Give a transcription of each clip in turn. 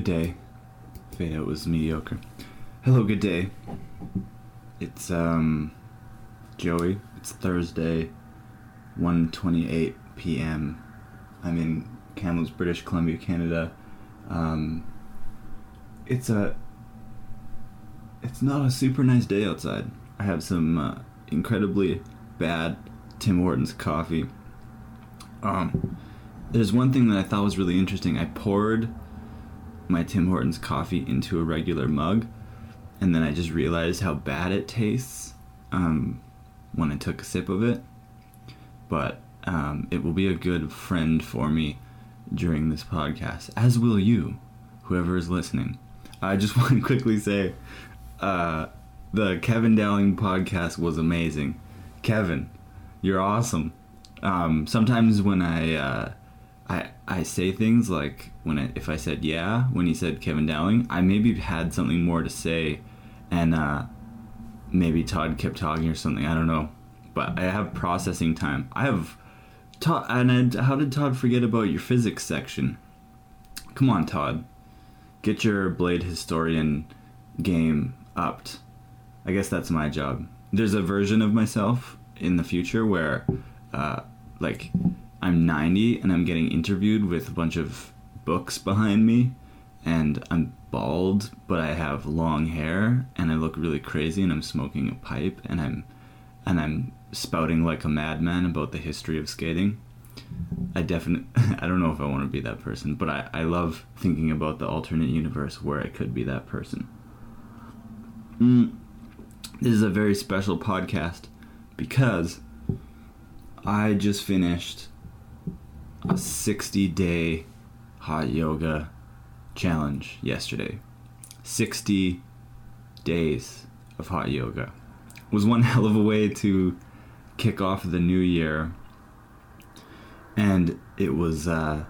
Good day. Fade out was mediocre. Hello, good day. It's um Joey. It's Thursday, 1:28 p.m. I'm in Kamloops, British Columbia, Canada. Um, it's a it's not a super nice day outside. I have some uh, incredibly bad Tim Hortons coffee. Um, there's one thing that I thought was really interesting. I poured my Tim Hortons coffee into a regular mug, and then I just realized how bad it tastes um, when I took a sip of it. But um, it will be a good friend for me during this podcast, as will you, whoever is listening. I just want to quickly say uh, the Kevin Dowling podcast was amazing. Kevin, you're awesome. Um, sometimes when I, uh, I I say things like when I, if I said yeah when he said Kevin Dowling, I maybe had something more to say, and uh, maybe Todd kept talking or something. I don't know, but I have processing time. I have Todd. And how did Todd forget about your physics section? Come on, Todd, get your Blade Historian game upped. I guess that's my job. There's a version of myself in the future where, uh, like, I'm 90 and I'm getting interviewed with a bunch of books behind me, and I'm bald, but I have long hair and I look really crazy, and I'm smoking a pipe, and I'm and I'm spouting like a madman about the history of skating. I definitely I don't know if I want to be that person, but I, I love thinking about the alternate universe where I could be that person. Mm, this is a very special podcast because I just finished a 60 day hot yoga challenge yesterday. 60 days of hot yoga. It was one hell of a way to kick off the new year. And it was uh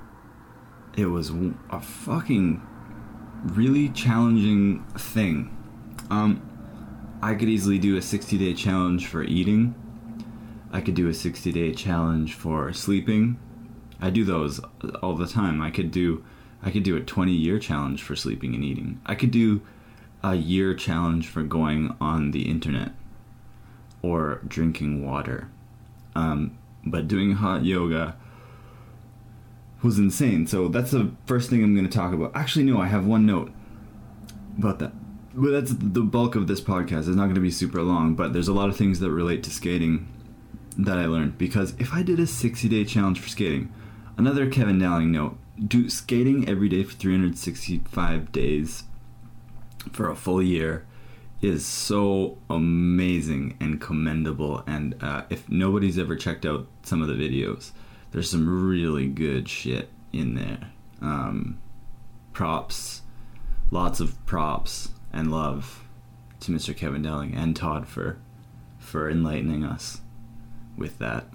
it was a fucking really challenging thing. Um I could easily do a 60 day challenge for eating. I could do a 60 day challenge for sleeping. I do those all the time. I could do I could do a 20 year challenge for sleeping and eating. I could do a year challenge for going on the internet or drinking water. Um, but doing hot yoga was insane. So that's the first thing I'm going to talk about. Actually, no, I have one note about that. But that's the bulk of this podcast. It's not going to be super long, but there's a lot of things that relate to skating that I learned. Because if I did a 60 day challenge for skating, another Kevin Dowling note do skating every day for 365 days for a full year is so amazing and commendable. And uh, if nobody's ever checked out some of the videos, there's some really good shit in there. Um, props, lots of props and love to Mr. Kevin Dowling and Todd for for enlightening us with that.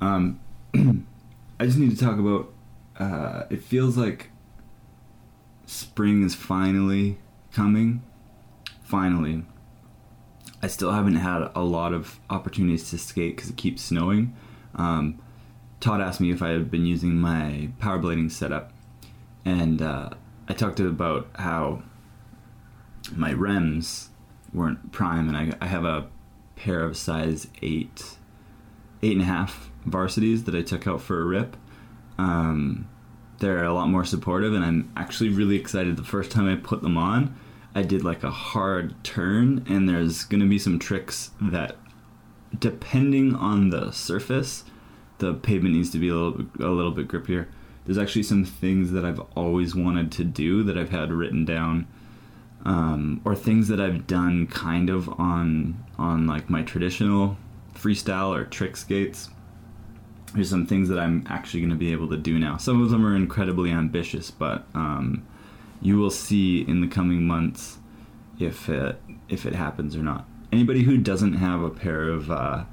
Um, I just need to talk about. Uh, it feels like spring is finally coming. Finally, I still haven't had a lot of opportunities to skate because it keeps snowing. Um, Todd asked me if I had been using my power blading setup, and uh, I talked about how my Remz weren't prime, and I, I have a pair of size eight, eight and a half varsities that I took out for a rip. Um, they're a lot more supportive, and I'm actually really excited. The first time I put them on, I did like a hard turn, and there's going to be some tricks that, depending on the surface, the pavement needs to be a little a little bit grippier. There's actually some things that I've always wanted to do that I've had written down, um, or things that I've done kind of on on like my traditional freestyle or trick skates. There's some things that I'm actually going to be able to do now. Some of them are incredibly ambitious, but um, you will see in the coming months if it if it happens or not. Anybody who doesn't have a pair of uh,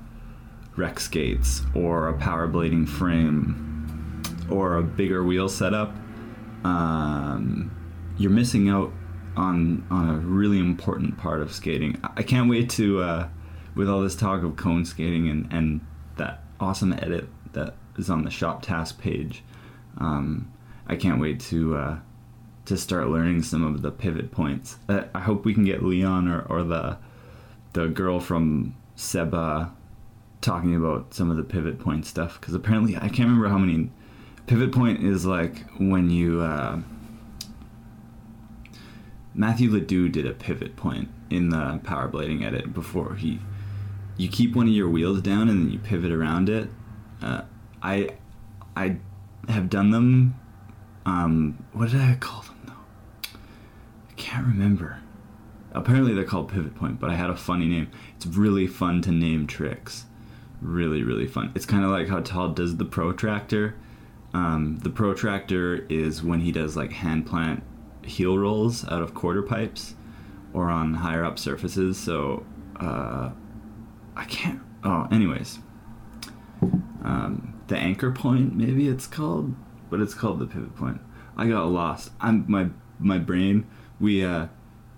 skates or a power blading frame or a bigger wheel setup, um, you're missing out on on a really important part of skating. I can't wait to uh, with all this talk of cone skating and and that awesome edit that is on the shop task page. Um, I can't wait to uh, to start learning some of the pivot points. I hope we can get Leon or, or the the girl from Seba talking about some of the pivot point stuff because apparently I can't remember how many pivot point is like when you uh, Matthew Ledoux did a pivot point in the power blading edit before he you keep one of your wheels down and then you pivot around it. Uh, I I have done them. Um, what did I call them though? I can't remember. Apparently they're called pivot point, but I had a funny name. It's really fun to name tricks. Really, really fun. It's kind of like how Todd does the protractor. Um, the protractor is when he does like hand plant heel rolls out of quarter pipes or on higher up surfaces. So uh, I can't. Oh, anyways, um, the anchor point maybe it's called, but it's called the pivot point. I got lost. I'm my my brain. We uh,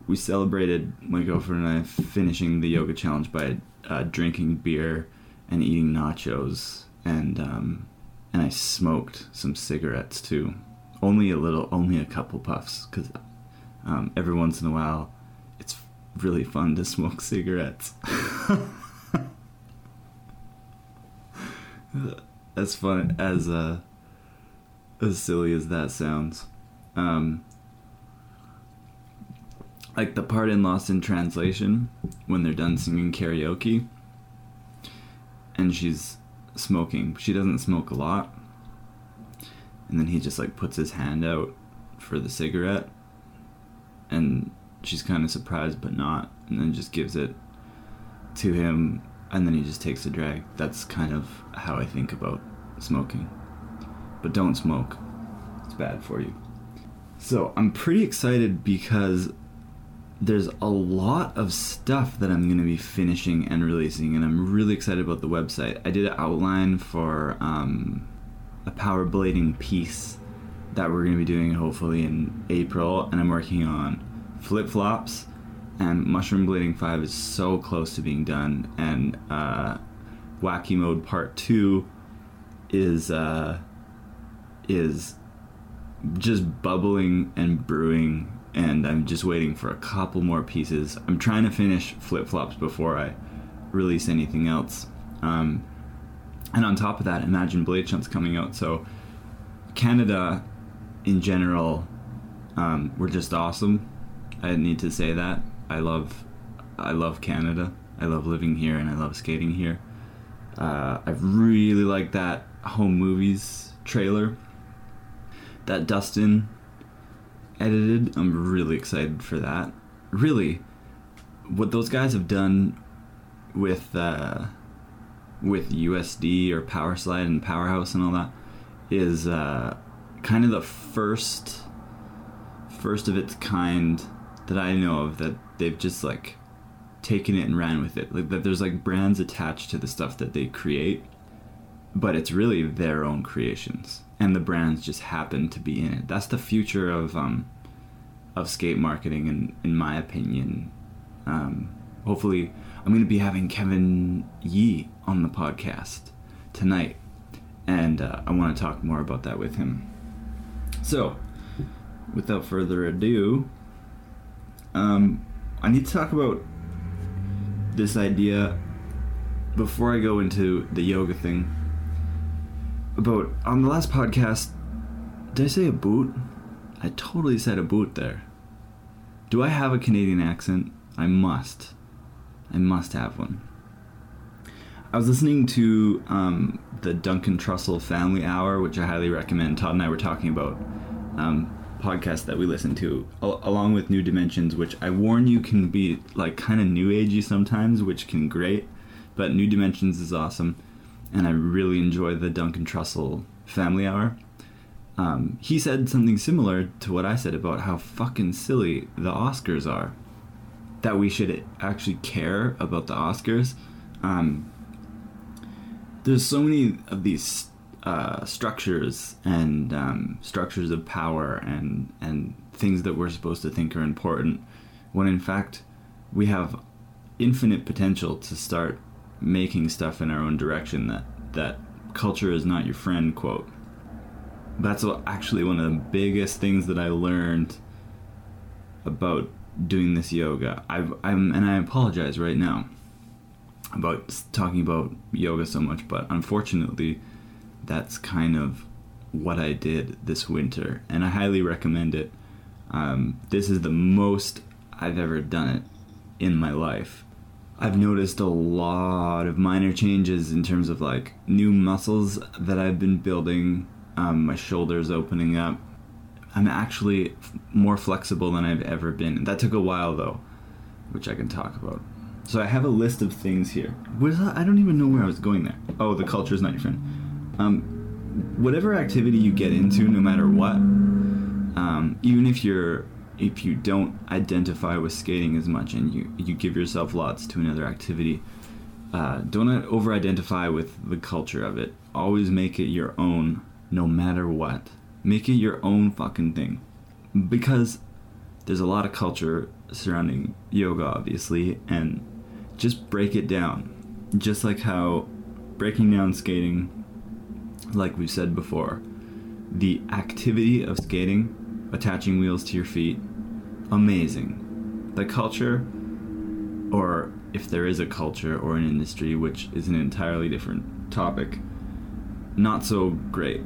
we celebrated my girlfriend and I finishing the yoga challenge by uh, drinking beer and eating nachos and um, and I smoked some cigarettes too. Only a little, only a couple puffs, because um, every once in a while, it's really fun to smoke cigarettes. as fun as uh, as silly as that sounds. Um, like the part in Lost in Translation when they're done singing karaoke and she's smoking. She doesn't smoke a lot. And then he just like puts his hand out for the cigarette and she's kind of surprised but not and then just gives it to him and then he just takes a drag. That's kind of how I think about smoking. But don't smoke. It's bad for you. So, I'm pretty excited because there's a lot of stuff that I'm going to be finishing and releasing, and I'm really excited about the website. I did an outline for um, a power blading piece that we're going to be doing hopefully in April, and I'm working on flip flops. And Mushroom Blading 5 is so close to being done, and uh, Wacky Mode Part 2 is uh, is just bubbling and brewing and I'm just waiting for a couple more pieces. I'm trying to finish flip flops before I release anything else. Um, and on top of that, Imagine Blade Shunt's coming out. So Canada, in general, um, we're just awesome. I need to say that. I love, I love Canada. I love living here and I love skating here. Uh, I really like that home movies trailer that Dustin edited. I'm really excited for that. Really, what those guys have done with uh, with USD or Powerslide and Powerhouse and all that is uh, kind of the first first of its kind that I know of that they've just like taken it and ran with it. Like that there's like brands attached to the stuff that they create, but it's really their own creations and the brands just happen to be in it. That's the future of um, of skate marketing, in in my opinion. Um, hopefully, I'm to be having Kevin Yee on the podcast tonight, and uh, I want to talk more about that with him. So, without further ado, um, I need to talk about this idea before I go into the yoga thing about on the last podcast. Did I say a boot? I totally said a boot there. Do I have a Canadian accent? I must. I must have one. I was listening to um, the Duncan Trussell Family Hour, which I highly recommend. Todd and I were talking about um, podcast that we listen to, al- along with New Dimensions, which I warn you can be like kind of new agey sometimes, which can great. But New Dimensions is awesome and I really enjoy the Duncan Trussell Family Hour. Um, he said something similar to what I said about how fucking silly the Oscars are. That we should actually care about the Oscars. Um, there's so many of these uh, structures and um, structures of power and and things that we're supposed to think are important, when in fact we have infinite potential to start making stuff in our own direction that that culture is not your friend quote that's actually one of the biggest things that I learned about doing this yoga. I've, I'm and I apologize right now about talking about yoga so much, but unfortunately, that's kind of what I did this winter, and I highly recommend it. Um, this is the most I've ever done it in my life. I've noticed a lot of minor changes in terms of like new muscles that I've been building, um, my shoulders opening up. I'm actually more flexible than I've ever been. That took a while though, which I can talk about. So I have a list of things here. I don't even know where I was going there. Oh, the culture is not your friend. Um, whatever activity you get into, no matter what, um, even if you're if you don't identify with skating as much and you, you give yourself lots to another activity, uh, don't over identify with the culture of it. Always make it your own, no matter what. Make it your own fucking thing. Because there's a lot of culture surrounding yoga, obviously, and just break it down. Just like how breaking down skating, like we've said before, the activity of skating, attaching wheels to your feet, amazing. The culture, or if there is a culture or an industry, which is an entirely different topic, not so great.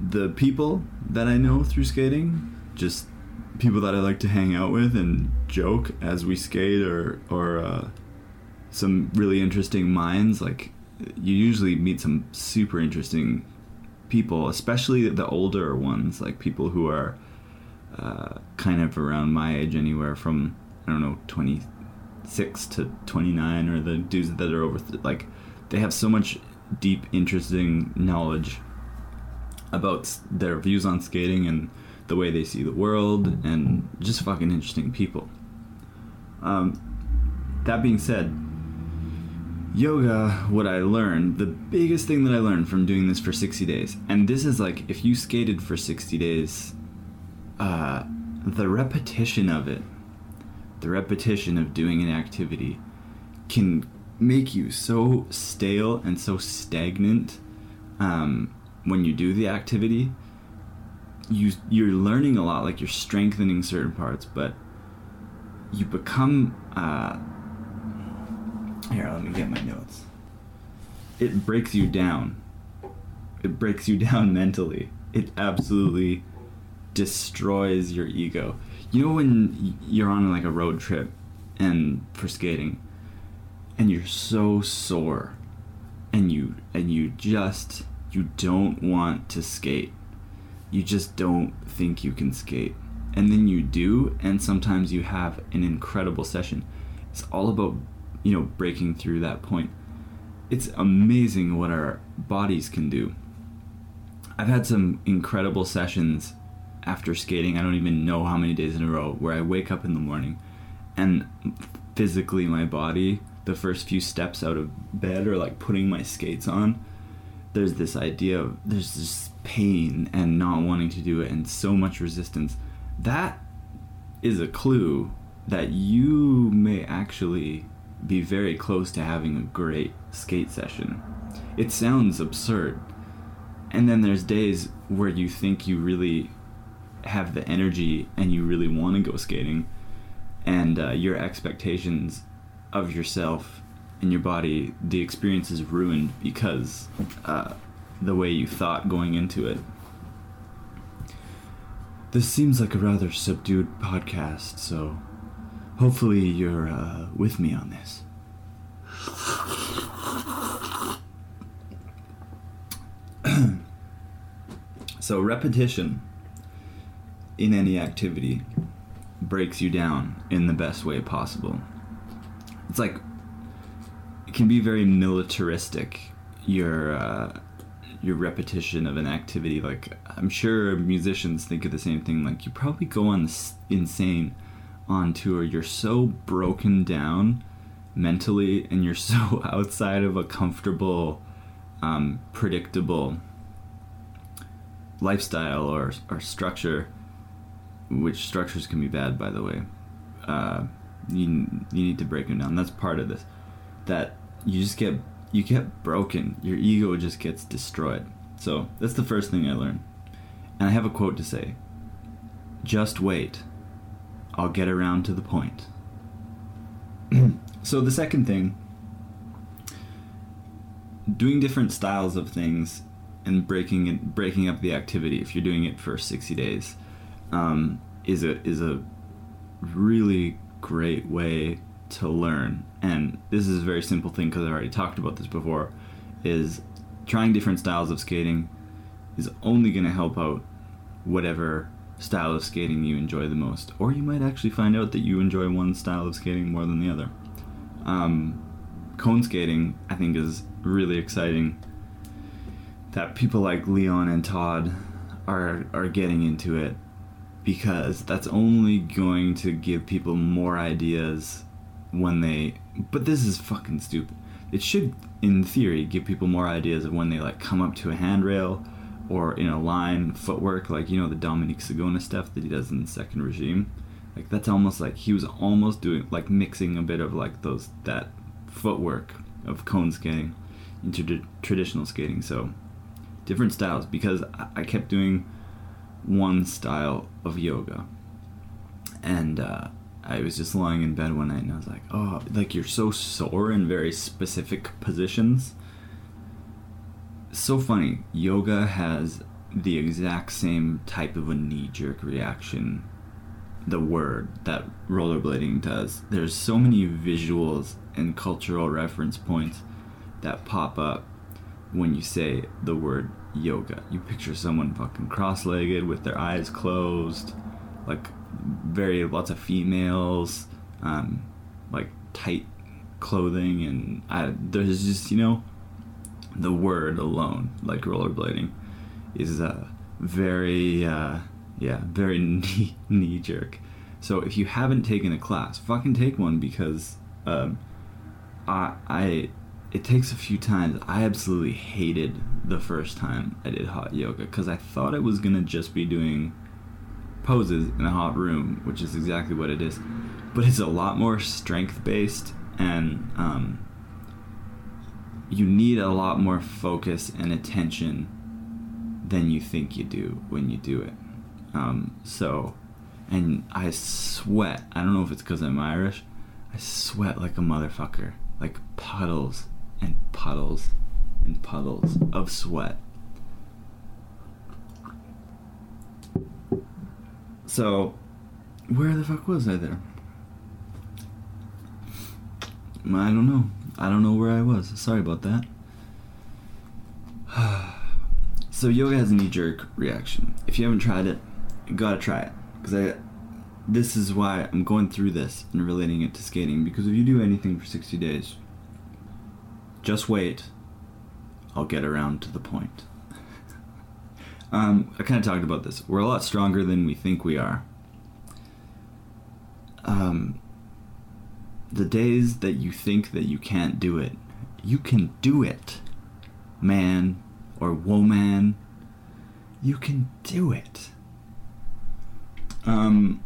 The people that I know through skating, just people that I like to hang out with and joke as we skate, or or uh, some really interesting minds. Like you usually meet some super interesting people, especially the older ones, like people who are uh, kind of around my age, anywhere from I don't know twenty six to twenty nine, or the dudes that are over th- like they have so much deep, interesting knowledge about their views on skating and the way they see the world, and just fucking interesting people. Um, that being said, yoga, what I learned, the biggest thing that I learned from doing this for 60 days, and this is like if you skated for 60 days, uh, the repetition of it, the repetition of doing an activity can make you so stale and so stagnant um, when you do the activity. You you're learning a lot like you're strengthening certain parts but you become uh, here let me get my notes. It breaks you down. It breaks you down mentally. It absolutely destroys your ego. You know when you're on like a road trip and for skating and you're so sore and you and you just you don't want to skate. You just don't think you can skate. And then you do, and sometimes you have an incredible session. It's all about, you know, breaking through that point. It's amazing what our bodies can do. I've had some incredible sessions after skating. I don't even know how many days in a row where I wake up in the morning and physically my body, the first few steps out of bed or like putting my skates on, there's this idea of there's this pain and not wanting to do it and so much resistance that is a clue that you may actually be very close to having a great skate session it sounds absurd and then there's days where you think you really have the energy and you really want to go skating and uh, your expectations of yourself and your body, the experience is ruined because uh, the way you thought going into it. This seems like a rather subdued podcast, so hopefully you're uh, with me on this. so, repetition in any activity breaks you down in the best way possible. It's like it can be very militaristic. Your uh, your repetition of an activity. Like I'm sure musicians think of the same thing. Like you probably go on insane on tour. You're so broken down mentally, and you're so outside of a comfortable, um, predictable lifestyle or or structure. Which structures can be bad, by the way. Uh, you you need to break them down. That's part of this. That you just get you get broken. Your ego just gets destroyed. So that's the first thing I learned. And I have a quote to say Just wait. I'll get around to the point. so the second thing doing different styles of things and breaking it, breaking up the activity if you're doing it for 60 days um, is a is a really great way to learn and this is a very simple thing because I've already talked about this before is trying different styles of skating is only going to help out whatever style of skating you enjoy the most. Or you might actually find out that you enjoy one style of skating more than the other. Um, cone skating i think is really exciting. That people like leon and todd are are getting into it because that's only going to give people more ideas when they but this is fucking stupid. It should in theory give people more ideas of when they like come up to a handrail or in a line footwork like you know the dominic sagona stuff that he does in the second regime like that's almost like he was almost doing like mixing a bit of like those that footwork of cone skating into traditional skating so different styles because I kept doing one style of yoga. And uh, I was just lying in bed one night and I was like, oh, like you're so sore in very specific positions. So funny. Yoga has the exact same type of a knee jerk reaction, the word that rollerblading does. There's so many visuals and cultural reference points that pop up when you say the word yoga. You picture someone fucking cross legged with their eyes closed, like very lots of females, um, like tight clothing, and I, there's just, you know, the word alone, like rollerblading, is uh, very, uh, yeah, very knee, knee jerk. So if you haven't taken a class, fucking take one because um, I, I it takes a few times. I absolutely hated the first time I did hot yoga because I thought it was gonna just be doing poses in a hot room, which is exactly what it is. But it's a lot more strength based, and um, you need a lot more focus and attention than you think you do when you do it. Um, so, and I sweat. I don't know if it's because I'm Irish. I sweat like a motherfucker, like puddles and puddles and puddles of sweat. So, where the fuck was I there? I don't know. I don't know where I was. Sorry about that. so yoga has a knee jerk reaction. If you haven't tried it, you gotta try it. Because I, this is why I'm going through this and relating it to skating. Because if you do anything for 60 days, just wait. I'll get around to the point. um, I kind of talked about this. We're a lot stronger than we think we are. Um, the days that you think that you can't do it, you can do it, man or woman. You can do it. Um,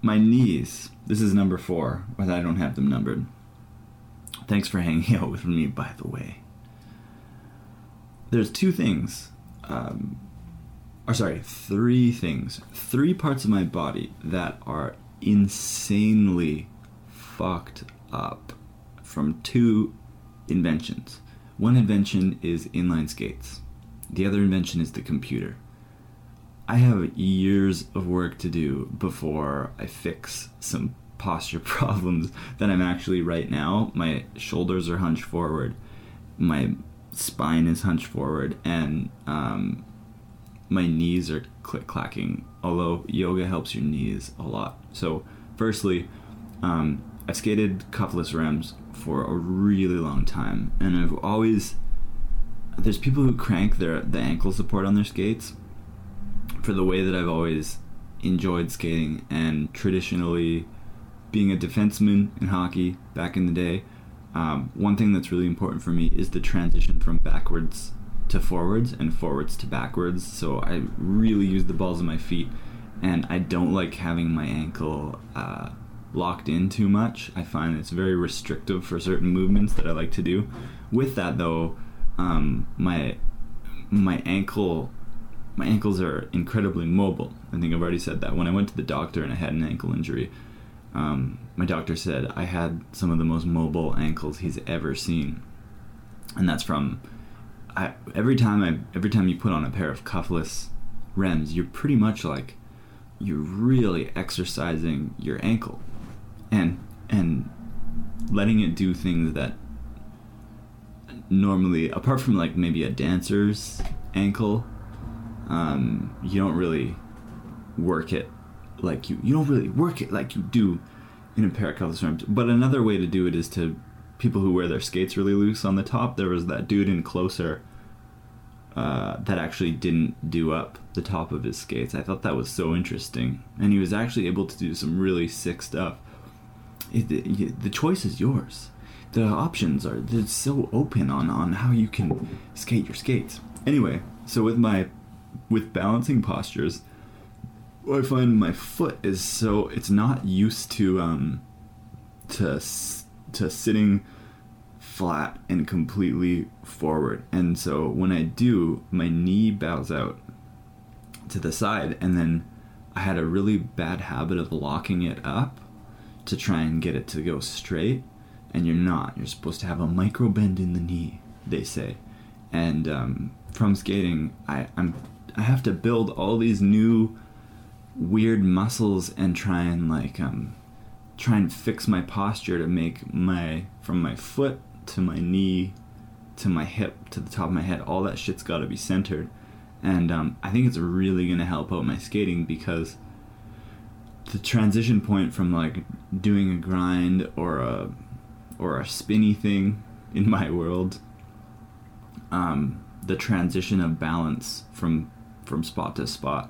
my knees. This is number four, but I don't have them numbered. Thanks for hanging out with me, by the way. There's two things, um, or sorry, three things, three parts of my body that are insanely fucked up from two inventions. One invention is inline skates. The other invention is the computer. I have years of work to do before I fix some posture problems that I'm actually right now. My shoulders are hunched forward, my spine is hunched forward, and um, my knees are click clacking. Although yoga helps your knees a lot. So, firstly, um, I've skated cuffless Remz for a really long time, and I've always there's people who crank their the ankle support on their skates for the way that I've always enjoyed skating and traditionally being a defenseman in hockey back in the day, um, one thing that's really important for me is the transition from backwards to forwards and forwards to backwards. So I really use the balls of my feet, and I don't like having my ankle uh, locked in too much. I find it's very restrictive for certain movements that I like to do. With that, though, um, my my ankle my ankles are incredibly mobile. I think I've already said that. When I went to the doctor and I had an ankle injury, um, my doctor said I had some of the most mobile ankles he's ever seen, and that's from I, every time I every time you put on a pair of cuffless Remz, you're pretty much like you're really exercising your ankle, and and letting it do things that normally, apart from like maybe a dancer's ankle, um, you don't really work it like you you don't really work it like you do in a cuffless. But another way to do it is to people who wear their skates really loose on the top. There was that dude in Closer uh, that actually didn't do up the top of his skates. I thought that was so interesting, and he was actually able to do some really sick stuff. The choice is yours. The options are they're so open on on how you can skate your skates. Anyway, so with my with balancing postures, I find my foot is so it's not used to um to to sitting flat and completely forward. And so when I do, my knee bows out to the side and then I had a really bad habit of locking it up to try and get it to go straight and you're not. You're supposed to have a micro bend in the knee, they say. And um, from skating, I, I'm I have to build all these new weird muscles and try and like um, try and fix my posture to make my from my foot to my knee to my hip to the top of my head all that shit's got to be centered and um, i think it's really going to help out my skating because the transition point from like doing a grind or a or a spinny thing in my world um, the transition of balance from from spot to spot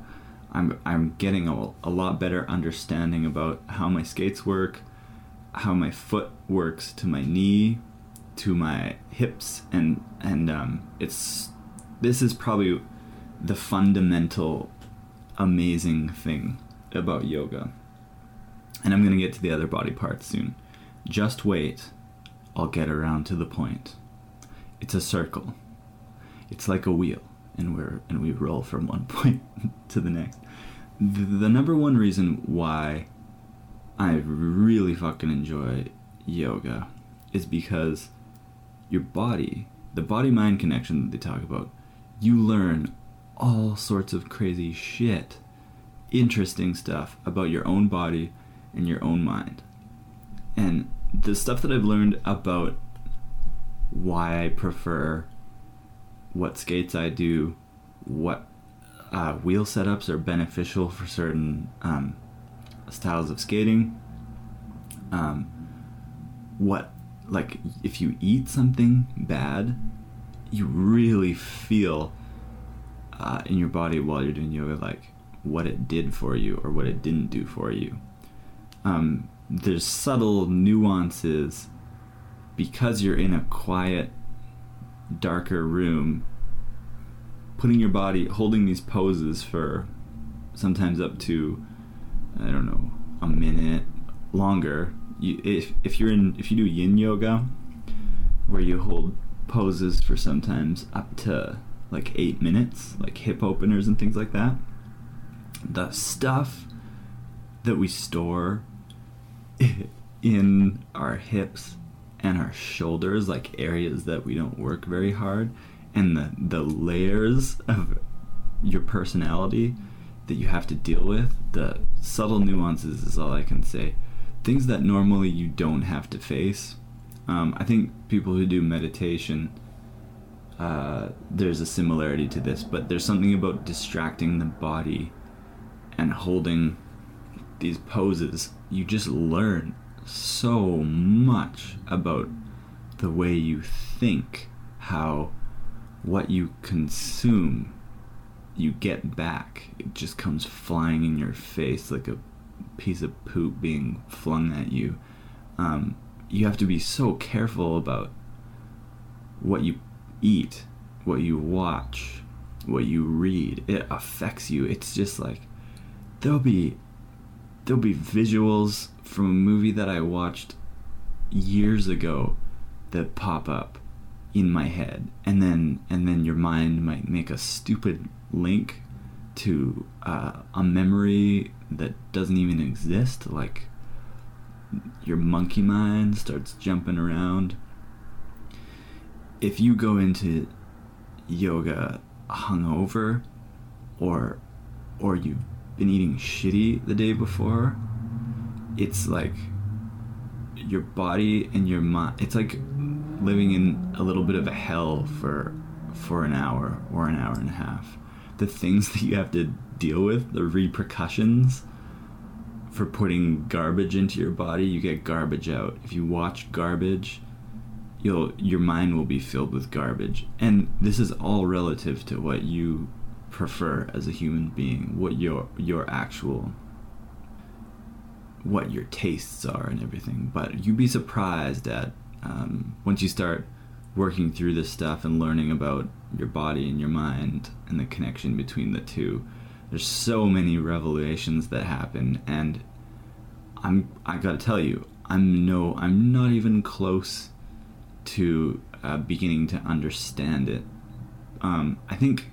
i'm i'm getting a, a lot better understanding about how my skates work how my foot works to my knee to my hips and and um, it's this is probably the fundamental amazing thing about yoga. And i'm going to get to the other body parts soon. Just wait i'll get around to the point. It's a circle. It's like a wheel and we're and we roll from one point to the next. The, the number one reason why i really fucking enjoy yoga is because your body, the body mind connection that they talk about, you learn all sorts of crazy shit, interesting stuff about your own body and your own mind. And the stuff that I've learned about why I prefer what skates I do, what uh, wheel setups are beneficial for certain um, styles of skating, um, what like if you eat something bad, you really feel uh, in your body while you're doing yoga like what it did for you or what it didn't do for you. Um, there's subtle nuances because you're in a quiet, darker room. Putting your body, holding these poses for sometimes up to, I don't know, a minute longer you, if if you're in if you do yin yoga where you hold poses for sometimes up to like eight minutes like hip openers and things like that the stuff that we store in our hips and our shoulders like areas that we don't work very hard and the the layers of your personality that you have to deal with the subtle nuances is all i can say things that normally you don't have to face. Um, I think people who do meditation, uh, there's a similarity to this, but there's something about distracting the body and holding these poses. You just learn so much about the way you think, how what you consume you get back. It just comes flying in your face like a piece of poop being flung at you, um, you have to be so careful about what you eat, what you watch, what you read. It affects you. It's just like there'll be there'll be visuals from a movie that I watched years ago that pop up in my head. And then and then your mind might make a stupid link to uh, a memory that doesn't even exist. Like your monkey mind starts jumping around. If you go into yoga hungover or or you've been eating shitty the day before it's like your body and your mind it's like living in a little bit of a hell for for an hour or an hour and a half. The things that you have to deal with the repercussions for putting garbage into your body you get garbage out. If you watch garbage you'll your mind will be filled with garbage. And this is all relative to what you prefer as a human being what your your actual what your tastes are and everything but you'd be surprised at um, once you start working through this stuff and learning about your body and your mind and the connection between the two there's so many revelations that happen and i'm i gotta tell you i'm no i'm not even close to uh, beginning to understand it. Um, I think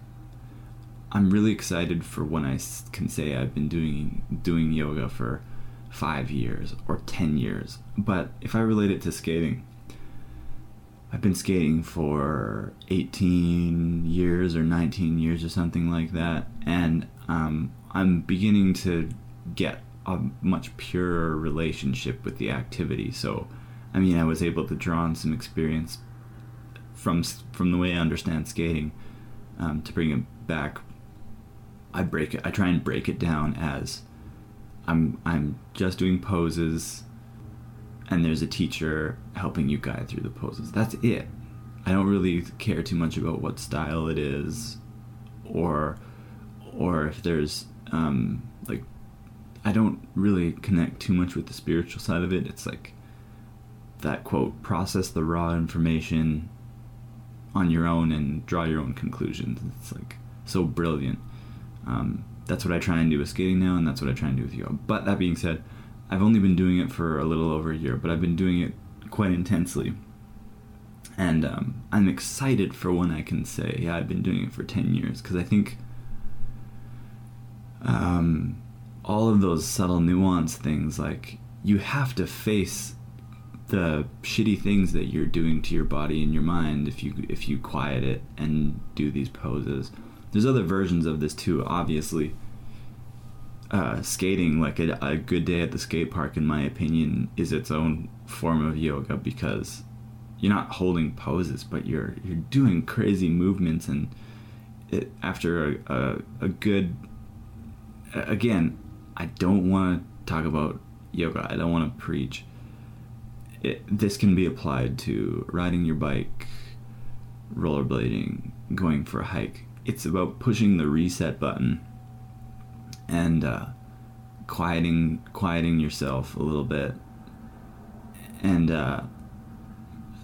I'm really excited for when I can say I've been doing doing yoga for five years or ten years. But if I relate it to skating, I've been skating for 18 years or 19 years or something like that, and um, I'm beginning to get a much purer relationship with the activity. So I mean, I was able to draw on some experience from from the way I understand skating um, to bring it back. I break it. I try and break it down as I'm I'm just doing poses, and there's a teacher helping you guide through the poses. That's it. I don't really care too much about what style it is, or or if there's um, like I don't really connect too much with the spiritual side of it. It's like that quote process the raw information on your own and draw your own conclusions it's like so brilliant um, that's what i try and do with skating now and that's what i try and do with yoga but that being said i've only been doing it for a little over a year but i've been doing it quite intensely and um, i'm excited for when i can say yeah i've been doing it for 10 years because i think um, all of those subtle nuance things like you have to face the shitty things that you're doing to your body and your mind if you if you quiet it and do these poses. There's other versions of this too. Obviously, uh, skating like a, a good day at the skate park, in my opinion, is its own form of yoga because you're not holding poses, but you're you're doing crazy movements and it, after a, a, a good again, I don't want to talk about yoga. I don't want to preach it, this can be applied to riding your bike, rollerblading, going for a hike. It's about pushing the reset button and uh, quieting quieting yourself a little bit and uh,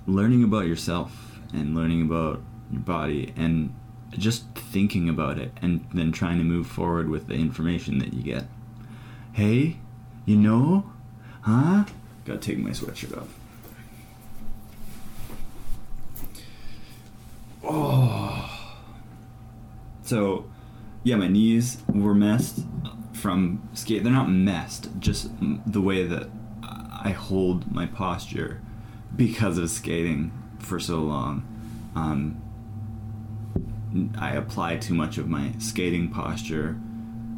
learning about yourself and learning about your body and just thinking about it and then trying to move forward with the information that you get. Hey, you know, huh? Gotta take my sweatshirt off. Oh. So, yeah, my knees were messed from skate. They're not messed, just the way that I hold my posture because of skating for so long. Um, I apply too much of my skating posture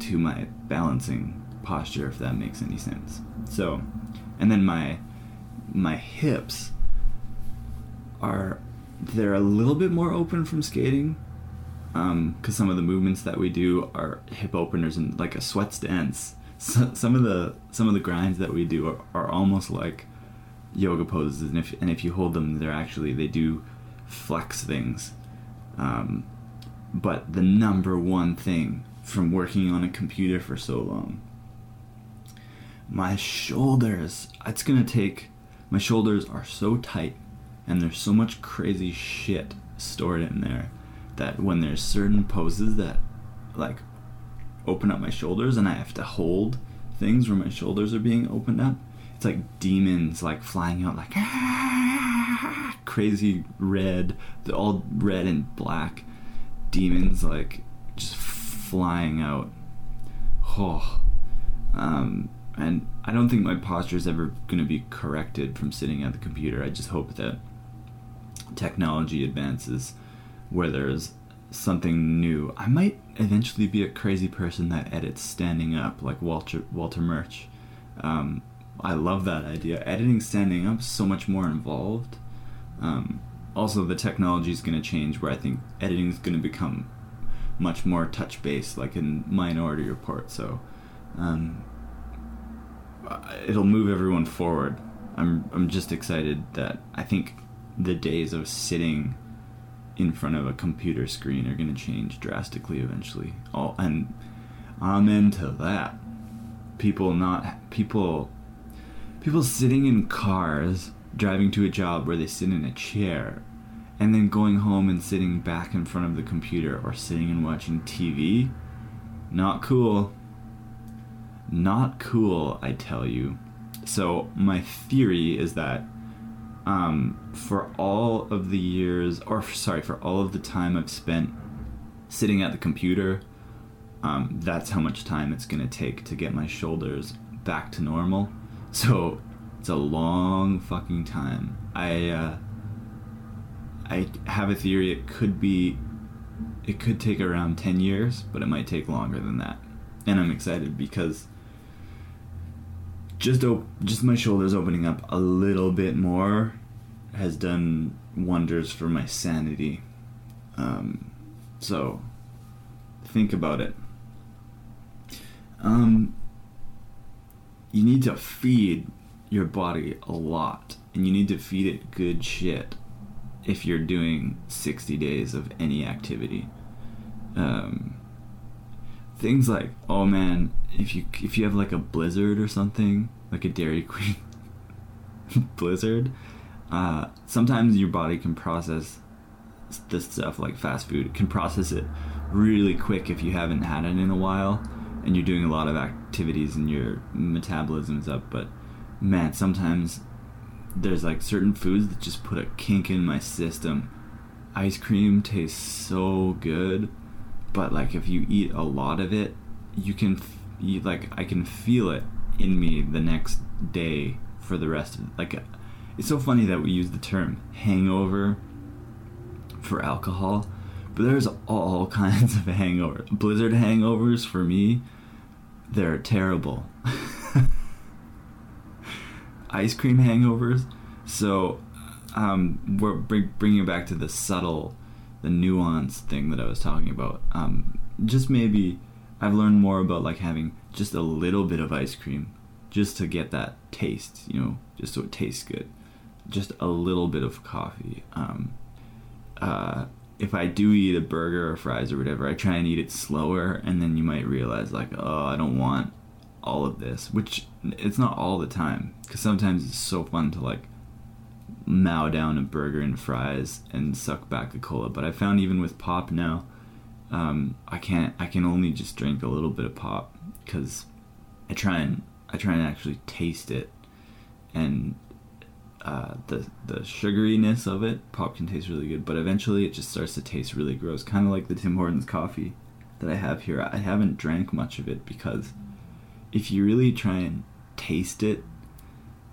to my balancing posture, if that makes any sense. So, and then my my hips are they're a little bit more open from skating because um, some of the movements that we do are hip openers and like a sweat stance. So, some of the some of the grinds that we do are, are almost like yoga poses and if and if you hold them they're actually they do flex things. Um, but the number one thing from working on a computer for so long my shoulders it's gonna take my shoulders are so tight and there's so much crazy shit stored in there that when there's certain poses that like open up my shoulders and I have to hold things where my shoulders are being opened up it's like demons like flying out like crazy red, all red and black demons like just flying out. Oh, um, and I don't think my posture is ever going to be corrected from sitting at the computer. I just hope that technology advances where there's something new. I might eventually be a crazy person that edits standing up, like Walter Walter Murch. Um, I love that idea. Editing standing up so much more involved. Um, also, the technology is going to change where I think editing is going to become much more touch based, like in Minority Report. So um, it'll move everyone forward. I'm I'm just excited that I think the days of sitting in front of a computer screen are going to change drastically eventually. All and amen to that. People not people people sitting in cars driving to a job where they sit in a chair and then going home and sitting back in front of the computer or sitting and watching TV. Not cool. Not cool, I tell you. So, my theory is that um, for all of the years, or sorry, for all of the time I've spent sitting at the computer, um, that's how much time it's going to take to get my shoulders back to normal. So it's a long fucking time. I uh, I have a theory it could be it could take around 10 years, but it might take longer than that. And I'm excited because just op- just my shoulders opening up a little bit more has done wonders for my sanity. Um, so think about it. Um, you need to feed your body a lot, and you need to feed it good shit if you're doing 60 days of any activity. Um, things like, oh man, if you if you have like a blizzard or something, like a Dairy Queen blizzard, uh, sometimes your body can process this stuff like fast food can process it really quick if you haven't had it in a while and you're doing a lot of activities and your metabolism's up but man sometimes there's like certain foods that just put a kink in my system. Ice cream tastes so good but like if you eat a lot of it you can eat like i can feel it in me the next day for the rest of like it's so funny that we use the term hangover for alcohol, but there's all kinds of hangover. Blizzard hangovers for me, they're terrible. Ice cream hangovers. So, um, we're bringing back to the subtle, the nuance thing that I was talking about. Um, just maybe I've learned more about like having just a little bit of ice cream, just to get that taste, you know, just so it tastes good just a little bit of coffee. Um, uh, if I do eat a burger or fries or whatever, I try and eat it slower, and then you might realize like, oh, I don't want all of this, which it's not all the time, because sometimes it's so fun to like mow down a burger and fries and suck back a cola. But I found even with pop now, um, I can't. I can only just drink a little bit of pop because I try and I try and actually taste it and uh, the the sugariness of it, pop can taste really good, but eventually it just starts to taste really gross, kind of like the Tim Hortons coffee that I have here. I haven't drank much of it because if you really try and taste it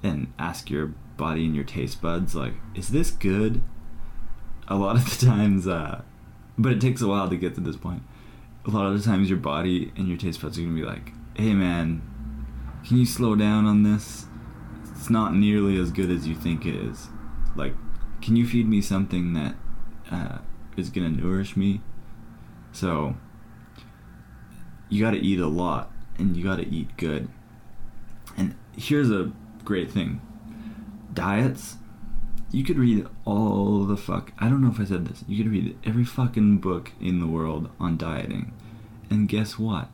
and ask your body and your taste buds like, is this good? A lot of the times, uh, but it takes a while to get to this point. A lot of the times, your body and your taste buds are gonna be like, "Hey, man, can you slow down on this?" it's not nearly as good as you think it is. Like, can you feed me something that uh, is gonna nourish me? So, you gotta eat a lot and you gotta eat good. And here's a great thing diets. You could read all the fuck. I don't know if I said this. You could read every fucking book in the world on dieting. And guess what?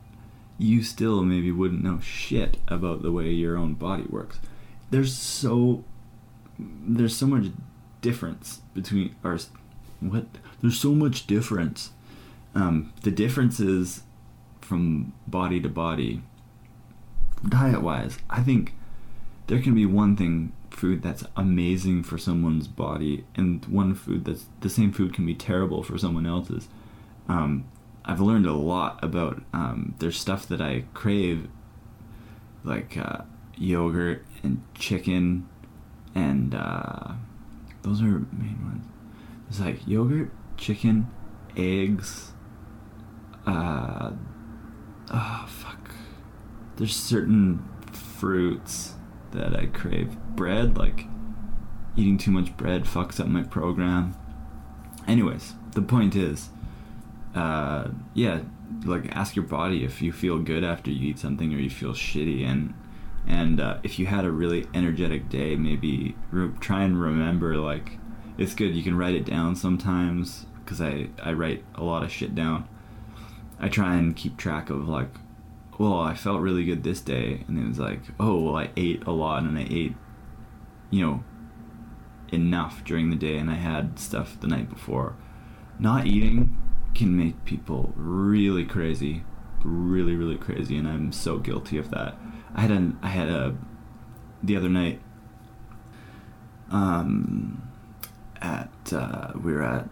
You still maybe wouldn't know shit about the way your own body works there's so there's so much difference between our what there's so much difference um, the differences from body to body diet wise i think there can be one thing food that's amazing for someone's body and one food that's the same food can be terrible for someone else's. Um, i've learned a lot about um, there's stuff that i crave like uh, yogurt and chicken and uh, those are main ones. It's like yogurt chicken eggs uh oh fuck. There's certain fruits that I crave. Bread, like eating too much bread fucks up my program. Anyways, the point is, uh, yeah, like ask your body if you feel good after you eat something or you feel shitty, and and uh, if you had a really energetic day, maybe re- try and remember like it's good. You can write it down sometimes because I I write a lot of shit down. I try and keep track of like well, I felt really good this day, and it was like, oh, well, I ate a lot, and I ate, you know, enough during the day, and I had stuff the night before. Not eating can make people really crazy, really, really crazy, and I'm so guilty of that. I had a, I had a, the other night, um, at uh, we were at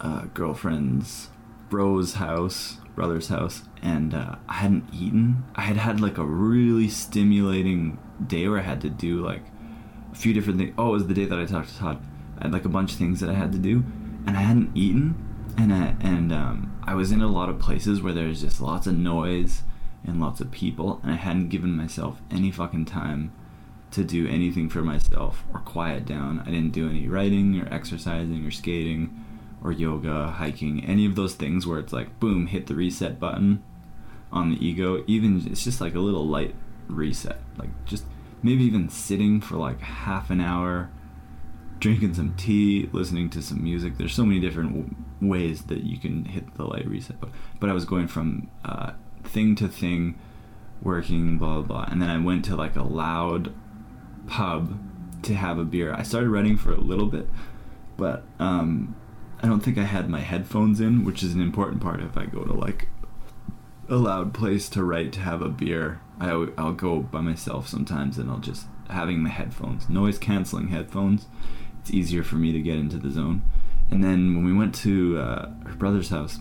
a girlfriend's bro's house, brother's house, and uh, I hadn't eaten. I had had like a really stimulating day where I had to do like a few different things. Oh, it was the day that I talked to Todd. I had like a bunch of things that I had to do, and I hadn't eaten, and I, and um, I was in a lot of places where there's just lots of noise and lots of people, and I hadn't given myself any fucking time to do anything for myself or quiet down. I didn't do any writing or exercising or skating or yoga, hiking, any of those things where it's like boom, hit the reset button on the ego. Even it's just like a little light reset. Like just maybe even sitting for like half an hour, drinking some tea, listening to some music. There's so many different w- ways that you can hit the light reset. But but I was going from uh, thing to thing, working blah blah blah, and then I went to like a loud pub to have a beer. I started writing for a little bit, but um, I don't think I had my headphones in, which is an important part if I go to like a loud place to write to have a beer. I, I'll go by myself sometimes and I'll just having my headphones, noise canceling headphones. It's easier for me to get into the zone. And then when we went to uh, her brother's house,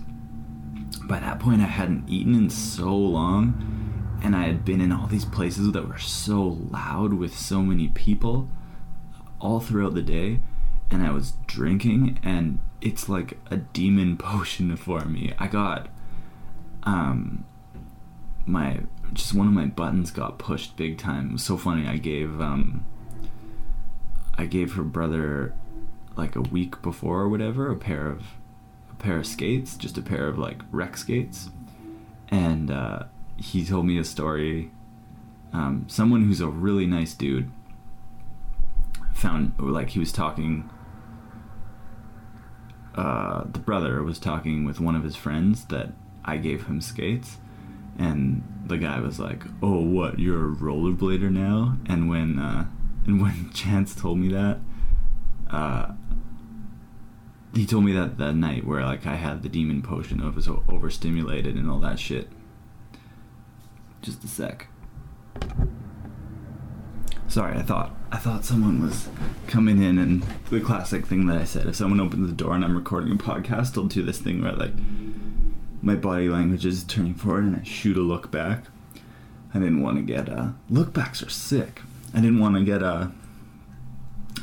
by that point I hadn't eaten in so long, and I had been in all these places that were so loud with so many people all throughout the day, and I was drinking, and it's like a demon potion for me. I got um my just one of my buttons got pushed big time. It was so funny. I gave um I gave her brother like a week before or whatever a pair of a pair of skates, just a pair of like rec skates. And uh he told me a story um someone who's a really nice dude found like he was talking uh, the brother was talking with one of his friends that I gave him skates, and the guy was like, "Oh, what? You're a rollerblader now?" And when uh, and when Chance told me that, uh, he told me that that night where like I had the demon potion, I was overstimulated and all that shit. Just a sec. Sorry, I thought I thought someone was coming in, and the classic thing that I said: if someone opens the door and I'm recording a podcast, I'll do this thing where like my body language is turning forward and I shoot a look back. I didn't want to get uh, look backs are sick. I didn't want to get a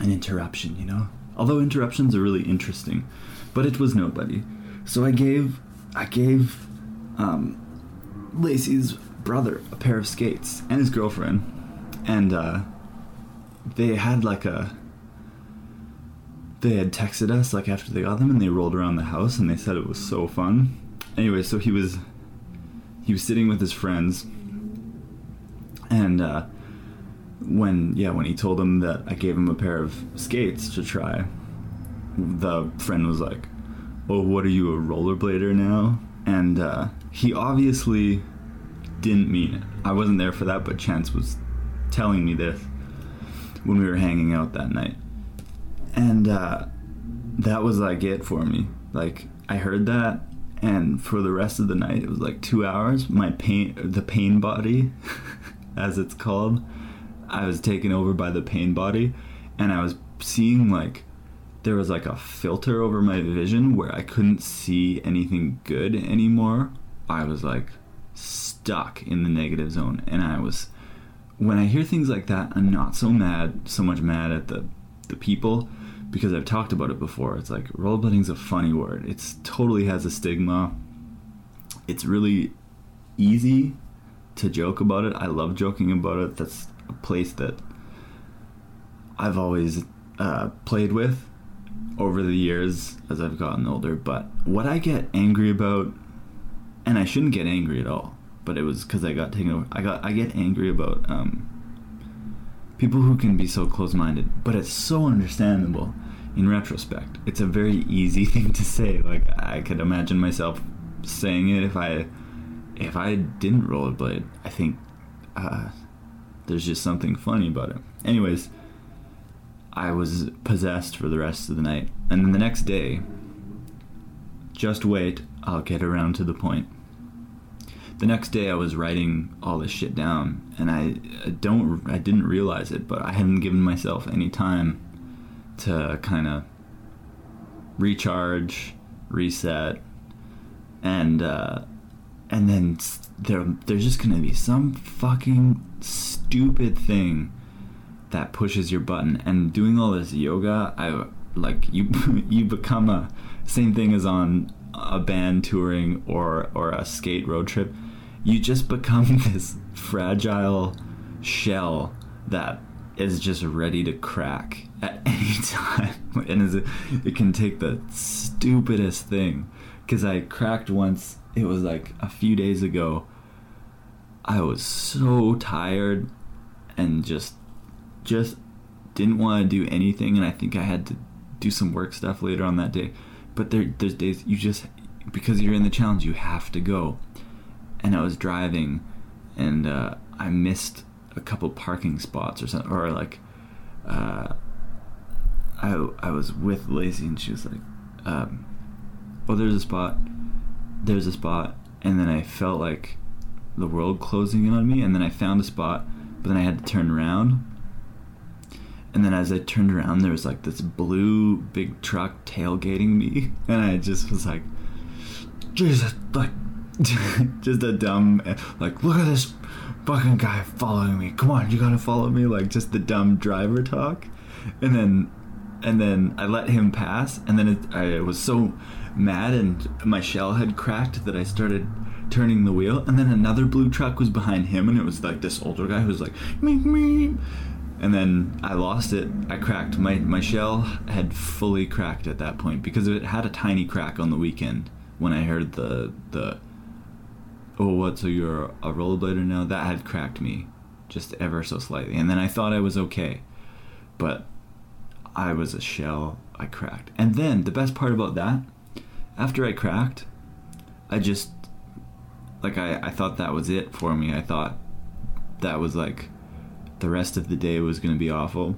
an interruption, you know. Although interruptions are really interesting, but it was nobody. So I gave I gave um, Lacey's brother a pair of skates and his girlfriend, and uh, they had like a they had texted us like after they got them and they rolled around the house and they said it was so fun. Anyway so he was he was sitting with his friends and uh, when yeah when he told them that i gave him a pair of skates to try the friend was like oh what are you a rollerblader now? And uh, he obviously didn't mean it. I wasn't there for that but chance was telling me this when we were hanging out that night. And uh, that was like it for me. Like I heard that and for the rest of the night it was like 2 hours my pain the pain body as it's called I was taken over by the pain body, and I was seeing like there was like a filter over my vision where I couldn't see anything good anymore. I was like stuck in the negative zone, and I was. When I hear things like that, I'm not so mad, so much mad at the the people because I've talked about it before. It's like rollerblading's a funny word. It's totally has a stigma. It's really easy to joke about it. I love joking about it. That's a place that I've always uh, played with over the years as I've gotten older. But what I get angry about, and I shouldn't get angry at all, but it was because I got taken over. I got I get angry about um, people who can be so close-minded, but it's so understandable in retrospect. It's a very easy thing to say. Like I could imagine myself saying it if I if I didn't rollerblade. I think uh, there's just something funny about it. Anyways, I was possessed for the rest of the night, and then the next day. Just wait, I'll get around to the point. The next day, I was writing all this shit down, and I, don't, I didn't realize it, but I hadn't given myself any time to kind of recharge, reset, and uh, and then there there's just gonna be some fucking stupid thing that pushes your button. And doing all this yoga, I like you you become a same thing as on a band touring or or a skate road trip. You just become this fragile shell that is just ready to crack at any time. And it can take the stupidest thing. Because i cracked once it was like a few days ago. I was so tired and just just didn't want to do anything. And i think i had to do some work stuff later on that day. But there, there's days you just because you're in the challenge you have to go and i was driving and uh, i missed a couple parking spots or something, or like, uh, I I was with Lacey and she was like, um, "Oh, there's a spot, there's a spot," and then I felt like the world closing in on me, and then I found a spot, but then I had to turn around. And then as I turned around, there was like this blue big truck tailgating me, and I just was like, Jesus, like, just a dumb, like, look at this fucking guy following me. Come on, you gotta follow me. Like just the dumb driver talk, and then and then I let him pass, and then it, I was so mad, and my shell had cracked that I started turning the wheel, and then another blue truck was behind him, and it was like this older guy who was like me me. And then I lost it. I cracked my my shell had fully cracked at that point because it had a tiny crack on the weekend when I heard the the oh, what, so you're a rollerblader now? That had cracked me just ever so slightly. And then I thought I was okay. But I was a shell. I cracked. And then the best part about that, after I cracked, I just, like, I, I thought that was it for me. I thought that was like the rest of the day was going to be awful.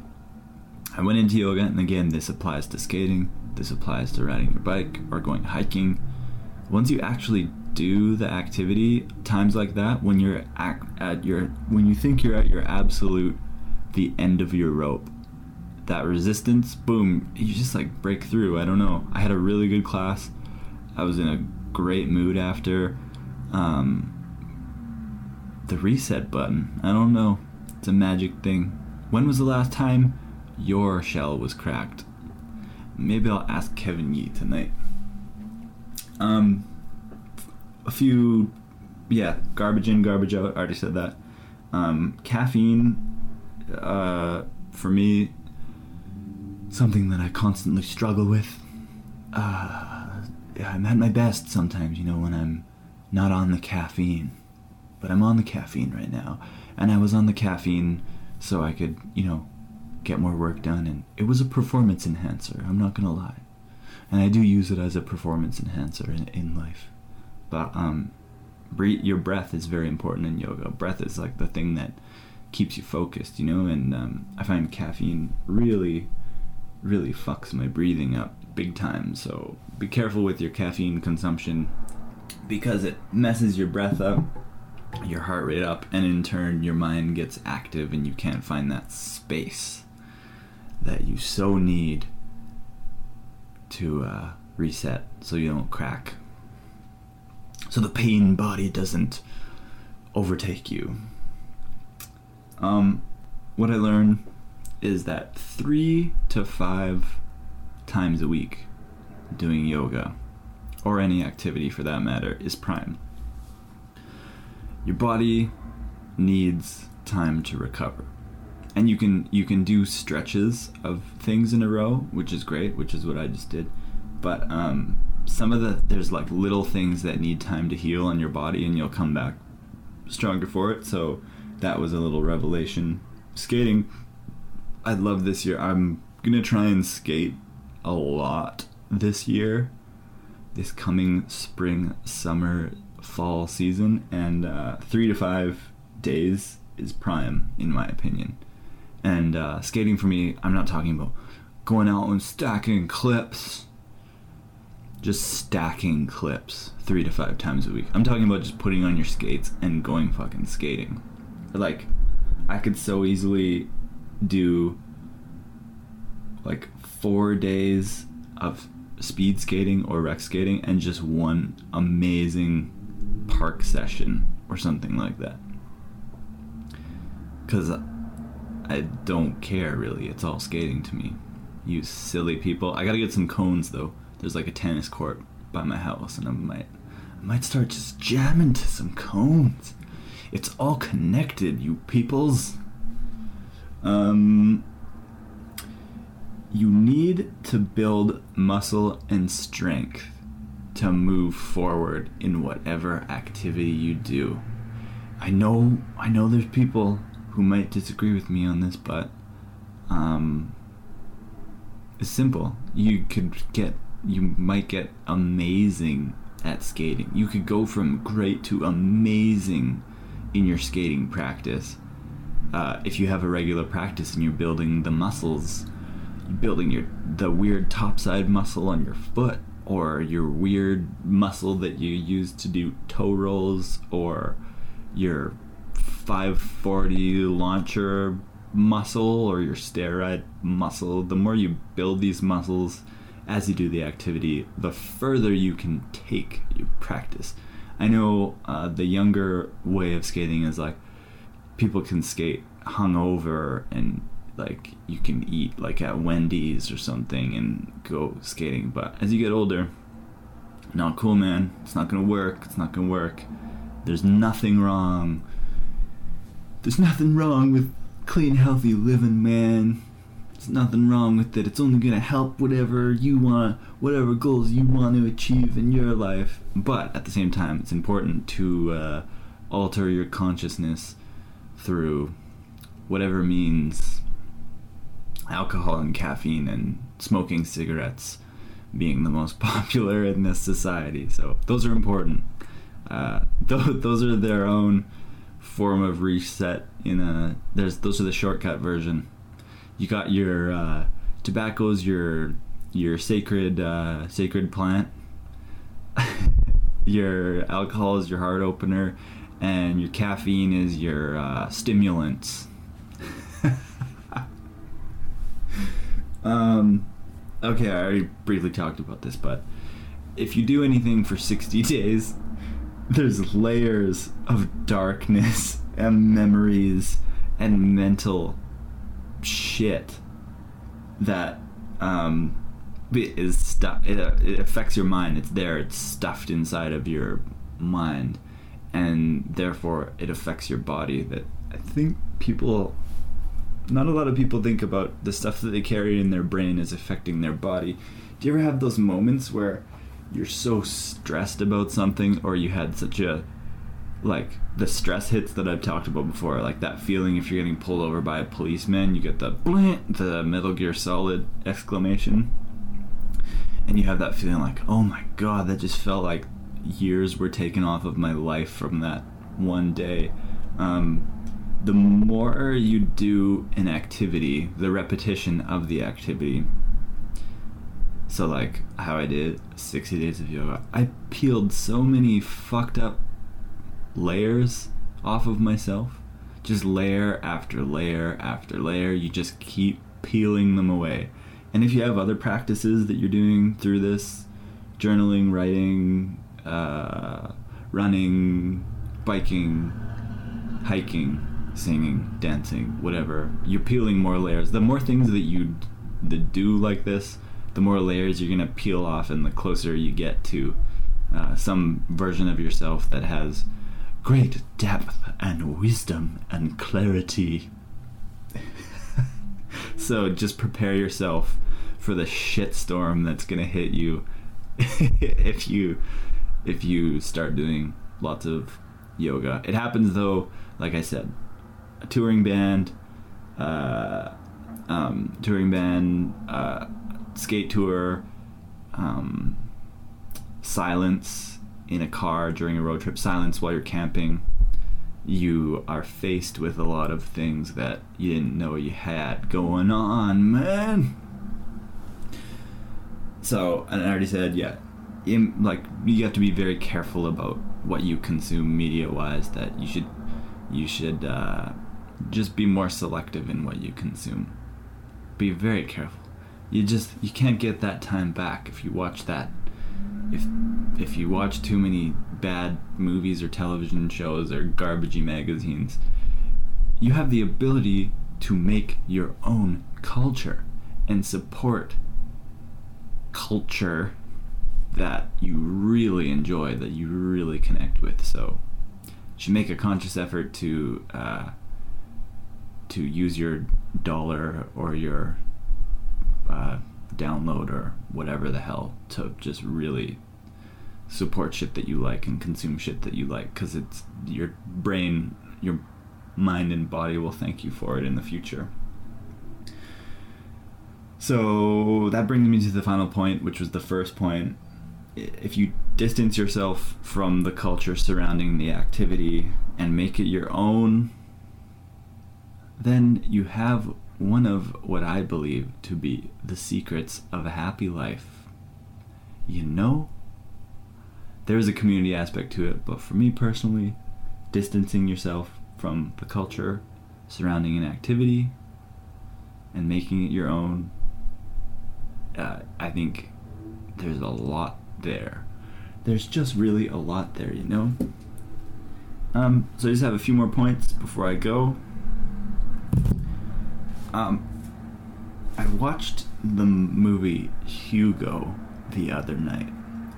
I went into yoga, and again, this applies to skating, this applies to riding your bike or going hiking. Once you actually do the activity times like that when you're at, at your when you think you're at your absolute the end of your rope. That resistance boom you just like break through. I don't know. I had a really good class. I was in a great mood after. Um, the reset button. I don't know. It's a magic thing. When was the last time your shell was cracked? Maybe i'll ask kevin yee tonight. Um a few, yeah, garbage in, garbage out. I already said that. Um, caffeine, uh, for me, something that I constantly struggle with. Uh, yeah, I'm at my best sometimes, you know, when I'm not on the caffeine. But I'm on the caffeine right now. And I was on the caffeine so I could, you know, get more work done. And it was a performance enhancer, I'm not gonna lie. And I do use it as a performance enhancer in, in life. But um, your breath is very important in yoga. Breath is like the thing that keeps you focused, you know. And um, I find caffeine really, really fucks my breathing up big time. So be careful with your caffeine consumption because it messes your breath up. your heart rate up, and in turn, your mind gets active and you can't find that space that you so need to uh, reset so you don't crack. So the pain body doesn't overtake you. Um, what I learned is that three to five times a week doing yoga or any activity for that matter is prime. Your body needs time to recover. And you can you can do stretches of things in a row, which is great, which is what I just did. But um, some of the there's like little things that need time to heal on your body and you'll come back stronger for it. So that was a little revelation. Skating, I love this year. I'm gonna try and skate a lot this year, this coming spring, summer, fall season, and uh, three to five days is prime in my opinion. And uh, skating for me, I'm not talking about going out and stacking clips. Just stacking clips three to five times a week. I'm talking about just putting on your skates and going fucking skating. Like, I could so easily do like four days of speed skating or rec skating and just one amazing park session or something like that. Because I don't care really. It's all skating to me. You silly people. I gotta get some cones though. There's like a tennis court by my house, and I might, I might start just jamming to some cones. It's all connected, you peoples. Um, you need to build muscle and strength to move forward in whatever activity you do. I know I know there's people who might disagree with me on this, but um, it's simple. You could get you might get amazing at skating. You could go from great to amazing in your skating practice. Uh, if you have a regular practice and you're building the muscles, building your the weird topside muscle on your foot, or your weird muscle that you use to do toe rolls, or your 540 launcher muscle or your stair ride muscle, the more you build these muscles as you do the activity, the further you can take your practice. I know uh, the younger way of skating is like people can skate hungover and like you can eat like at Wendy's or something and go skating. But as you get older, not cool, man. It's not gonna work. It's not gonna work. There's nothing wrong. There's nothing wrong with clean, healthy living, man. Nothing wrong with it. It's only gonna help whatever you want, whatever goals you want to achieve in your life. But at the same time, it's important to uh, alter your consciousness through whatever means alcohol and caffeine and smoking cigarettes being the most popular in this society. So those are important. Uh, th- those are their own form of reset. In a there's those are the shortcut version. You got your uh, tobacco's your your sacred uh, sacred plant. your alcohol is your heart opener, and your caffeine is your uh, stimulants. um, okay, I already briefly talked about this, but if you do anything for 60 days, there's layers of darkness and memories and mental shit that um, is stuff. It, it affects your mind. It's there. It's stuffed inside of your mind, and therefore it affects your body. That I think people not a lot of people think about the stuff that they carry in their brain is affecting their body. Do you ever have those moments where you're so stressed about something or you had such a like the stress hits that I've talked about before, like that feeling if you're getting pulled over by a policeman, you get the blint, the Metal Gear Solid exclamation. And you have that feeling like, oh my god, that just felt like years were taken off of my life from that one day. Um, the more you do an activity, the repetition of the activity. So, like how I did 60 days of yoga, I peeled so many fucked up layers off of myself. Just layer after layer after layer. You just keep peeling them away. And if you have other practices that you're doing through this, journaling, writing, uh, running, biking, hiking, singing, dancing, whatever, you're peeling more layers. The more things that you that do like this, the more layers you're gonna peel off, and the closer you get to uh, some version of yourself that has great depth and wisdom and clarity. so just prepare yourself for the shitstorm that's gonna hit you if you if you start doing lots of yoga. It happens though, like I said, a touring band, uh, um, touring band, uh, skate tour, um, silence in a car during a road trip, silence while you're camping. You are faced with a lot of things that you didn't know you had going on, man. So, and I already said, yeah, in, like you have to be very careful about what you consume media-wise. That you should, you should uh, just be more selective in what you consume. Be very careful. You just you can't get that time back if you watch that. If if you watch too many bad movies or television shows or garbagey magazines, you have the ability to make your own culture and support culture that you really enjoy, that you really connect with. So, you should make a conscious effort to uh, to use your dollar or your uh, download or whatever the hell to just really support shit that you like and consume shit that you like because it's your brain your mind and body will thank you for it in the future. So that brings me to the final point which was the first point. If you distance yourself from the culture surrounding the activity and make it your own then you have one of what I believe to be the secrets of a happy life. You know, there's a community aspect to it, but for me personally, distancing yourself from the culture surrounding an activity and making it your own, uh, I think there's a lot there. There's just really a lot there, you know? Um, so I just have a few more points before I go. Um, I watched the movie Hugo the other night,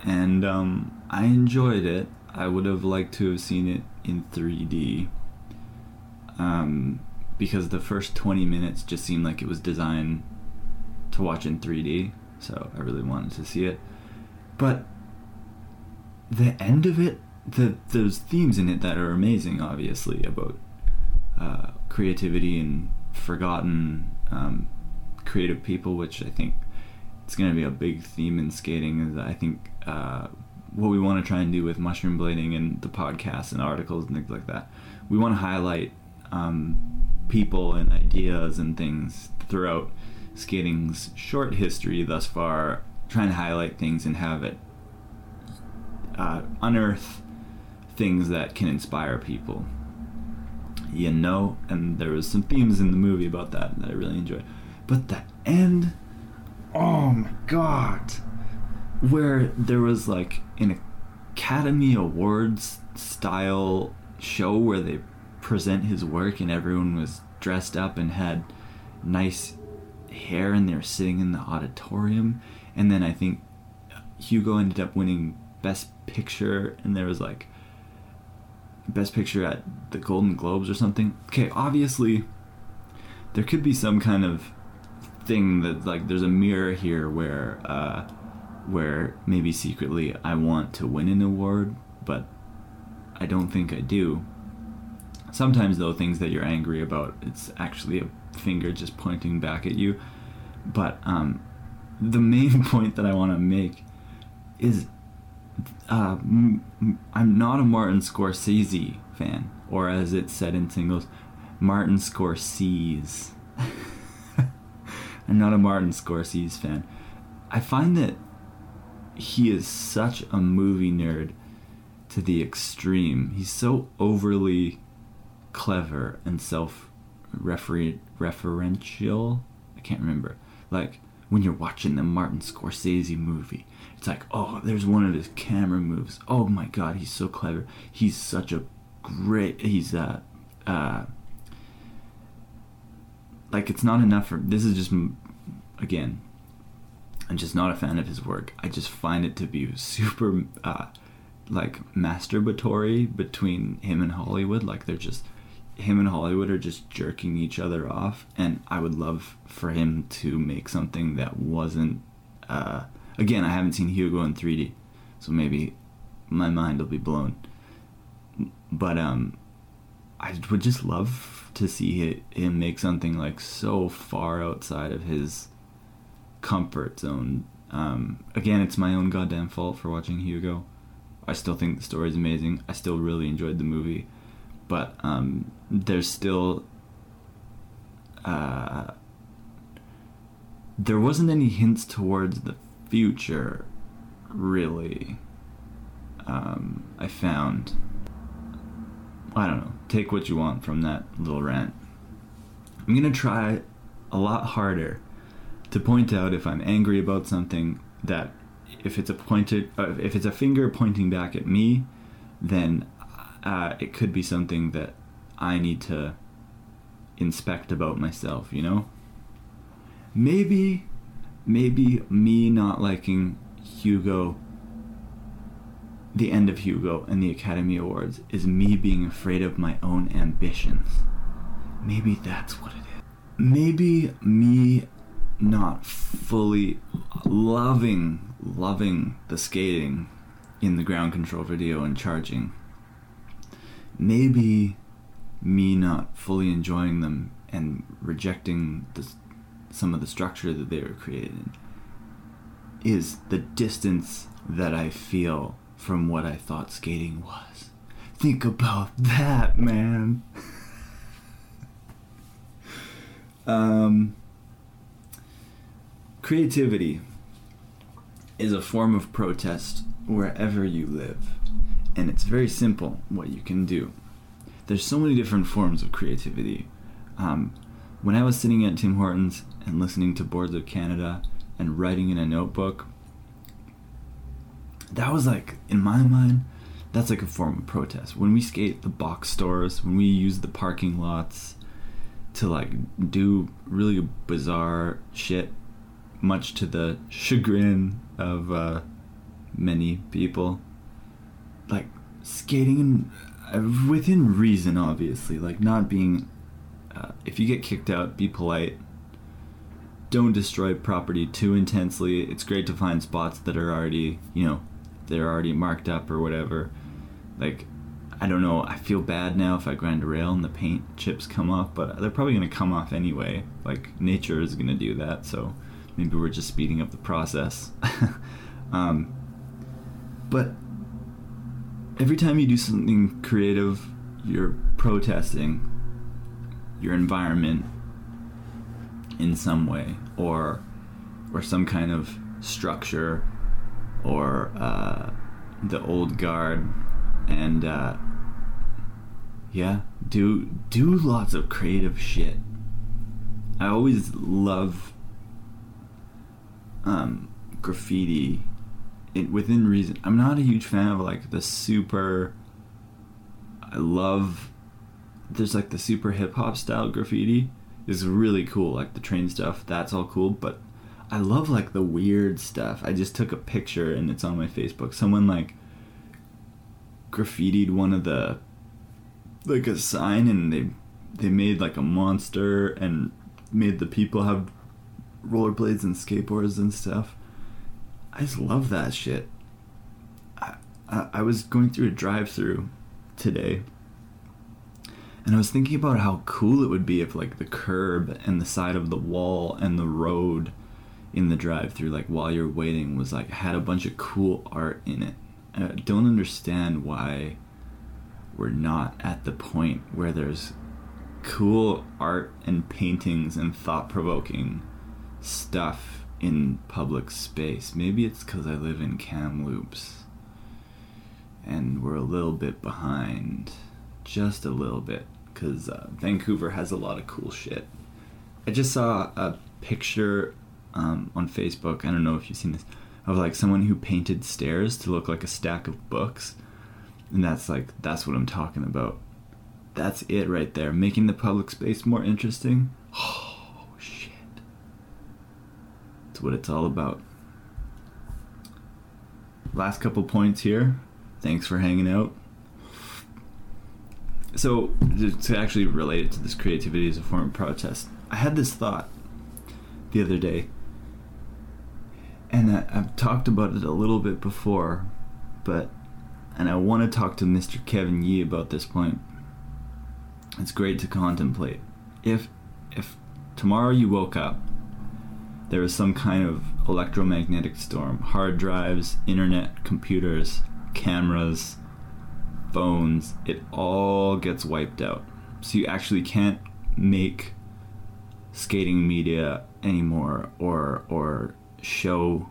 and um, I enjoyed it. I would have liked to have seen it in 3D. Um, because the first 20 minutes just seemed like it was designed to watch in 3D, so I really wanted to see it. But the end of it, the those themes in it that are amazing, obviously about uh, creativity and forgotten um, creative people, which I think it's going to be a big theme in skating. Is I think uh, what we want to try and do with mushroom blading and the podcasts and articles and things like that, we want to highlight um, people and ideas and things throughout skating's short history thus far, trying to highlight things and have it uh, unearth things that can inspire people you know, and there was some themes in the movie about that that I really enjoyed. But the end, oh my god, where there was like an Academy Awards style show where they present his work and everyone was dressed up and had nice hair and they were sitting in the auditorium and then I think Hugo ended up winning best picture and there was like Best Picture at the Golden Globes or something. Okay, obviously, there could be some kind of thing that like there's a mirror here where uh, where maybe secretly I want to win an award, but I don't think I do. Sometimes though, things that you're angry about, it's actually a finger just pointing back at you. But um, the main point that I want to make is uh, I'm not a Martin Scorsese fan, or as it's said in singles, Martin Scorsese. I'm not a Martin Scorsese fan. I find that he is such a movie nerd to the extreme. He's so overly clever and self referential. I can't remember. Like when you're watching the Martin Scorsese movie, it's like, oh, there's one of his camera moves. Oh my god, he's so clever. He's such a great. He's uh, uh, like it's not enough for. This is just again. I'm just not a fan of his work. I just find it to be super, uh, like masturbatory between him and Hollywood. Like they're just him and Hollywood are just jerking each other off, and I would love for him to make something that wasn't. Uh, again, I haven't seen Hugo in 3D, so maybe my mind will be blown. But um, I would just love to see him make something like so far outside of his comfort zone. Um, again, it's my own goddamn fault for watching Hugo. I still think the story is amazing. I still really enjoyed the movie but um, there's still uh, there wasn't any hints towards the future really um, i found i don't know take what you want from that little rant i'm gonna try a lot harder to point out if i'm angry about something that if it's a pointed uh, if it's a finger pointing back at me then uh, it could be something that I need to inspect about myself, you know? Maybe, maybe me not liking Hugo, the end of Hugo and the Academy Awards, is me being afraid of my own ambitions. Maybe that's what it is. Maybe me not fully loving, loving the skating in the ground control video and charging maybe me not fully enjoying them and rejecting the, some of the structure that they were created in is the distance that I feel from what I thought skating was. Think about that, man. um, creativity is a form of protest wherever you live and it's very simple what you can do. There's so many different forms of creativity. Um, when I was sitting at Tim Hortons and listening to Boards of Canada and writing in a notebook, that was like, in my mind, that's like a form of protest. When we skate the box stores, when we use the parking lots to like do really bizarre shit, much to the chagrin of uh, many people, like skating uh, within reason, obviously. Like not being. Uh, if you get kicked out, be polite. Don't destroy property too intensely. It's great to find spots that are already, you know, they're already marked up or whatever. Like, I don't know. I feel bad now if I grind a rail and the paint chips come off, but they're probably gonna come off anyway. Like nature is gonna do that, so maybe we're just speeding up the process. um, but every time you do something creative, you're protesting your environment in some way, or or some kind of structure, or uh, the old guard, and uh, yeah, do do lots of creative shit. I always love um, graffiti it, within reason. I'm not a huge fan of like the super. I love. There's like the super hip hop style graffiti is really cool. Like the train stuff, that's all cool. But I love like the weird stuff. I just took a picture and it's on my Facebook. Someone like graffitied one of the like a sign and they they made like a monster and made the people have rollerblades and skateboards and stuff. I just love that shit. I, I, I was going through a drive-through today, and I was thinking about how cool it would be if like the curb and the side of the wall and the road in the drive-through, like while you're waiting, was like had a bunch of cool art in it. I don't understand why we're not at the point where there's cool art and paintings and thought-provoking stuff in public space. Maybe it's because I live in Kamloops and we're a little bit behind. Just a little bit. Because uh, Vancouver has a lot of cool shit. I just saw a picture um, on Facebook. I don't know if you've seen this of like someone who painted stairs to look like a stack of books, and that's like that's what I'm talking about. That's it right there, making the public space more interesting. Oh shit, that's what it's all about. Last couple points here. Thanks for hanging out. So, to actually relate it to this creativity as a form of protest, I had this thought the other day, and I, I've talked about it a little bit before, but and I want to talk to Mr. Kevin Yee about this point. It's great to contemplate. If if tomorrow you woke up, there was some kind of electromagnetic storm, hard drives, internet, computers, cameras, phones, it all gets wiped out. So you actually can't make skating media anymore or or show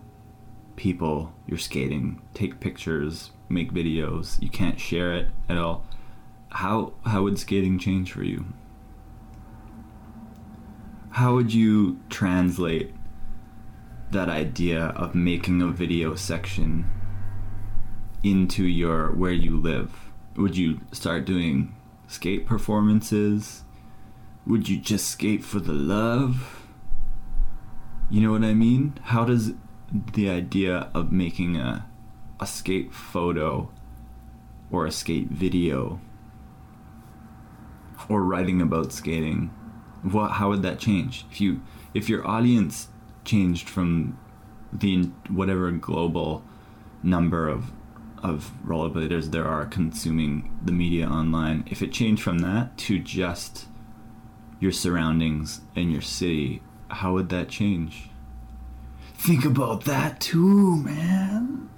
people you're skating, take pictures, make videos. You can't share it at all. How how would skating change for you? How would you translate that idea of making a video section into your where you live? Would you start doing skate performances? Would you just skate for the love? You know what I mean? How does the idea of making a a skate photo or a skate video or writing about skating what how would that change if you if your audience changed from the whatever global number of of rollerbladers there are consuming the media online. If it changed from that to just your surroundings and your city how would that change? Think about that too man.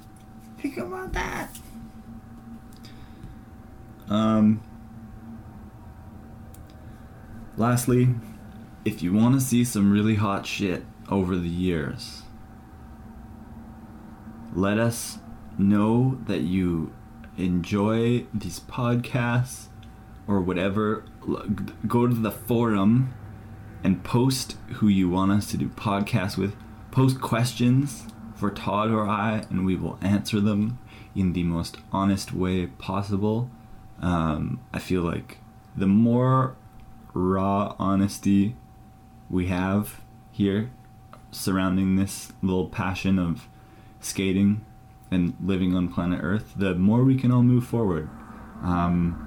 Think about that. Um lastly if you want to see some really hot shit over the years let us know that you enjoy these podcasts or whatever, go to the forum and post who you want us to do podcasts with. Post questions for Todd or I, and we will answer them in the most honest way possible. Um, I feel like the more raw honesty we have here surrounding this little passion of skating and living on planet Earth, the more we can all move forward. Um,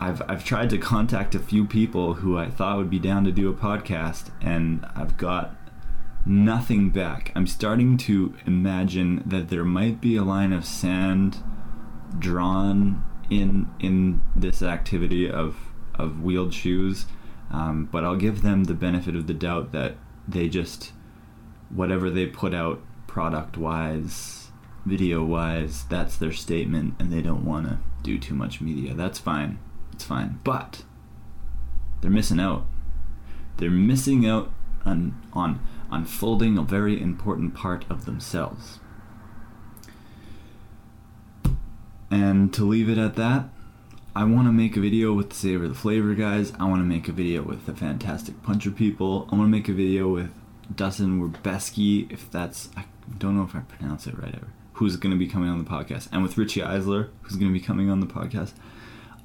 I've I've tried to contact a few people who I thought would be down to do a podcast, and I've got nothing back. I'm starting to imagine that there might be a line of sand drawn in in this activity of of wheeled shoes, um, but I'll give them the benefit of the doubt that they just whatever they put out product wise video wise, that's their statement, and they don't want to do too much media. That's fine. It's fine. But they're missing out. They're missing out on on unfolding a very important part of themselves. And to leave it at that, I want to make a video with the Savor the Flavor guys. I want to make a video with the Fantastic Puncher people. I want to make a video with Dustin Werbeski, if that's, I don't know if I pronounce it right ever who's going to be coming on the podcast, and with Richie Eisler, who's going to be coming on the podcast.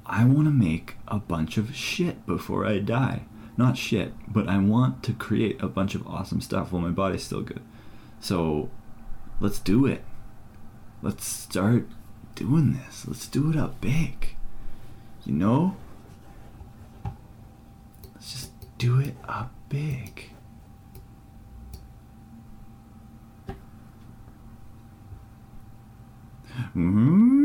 I want to make a bunch of shit before I die. Not shit, but I want to create a bunch of awesome stuff while my body's still good. So let's do it. Let's start doing this. Let's do it up big. You know? Let's just do it up big. Mm.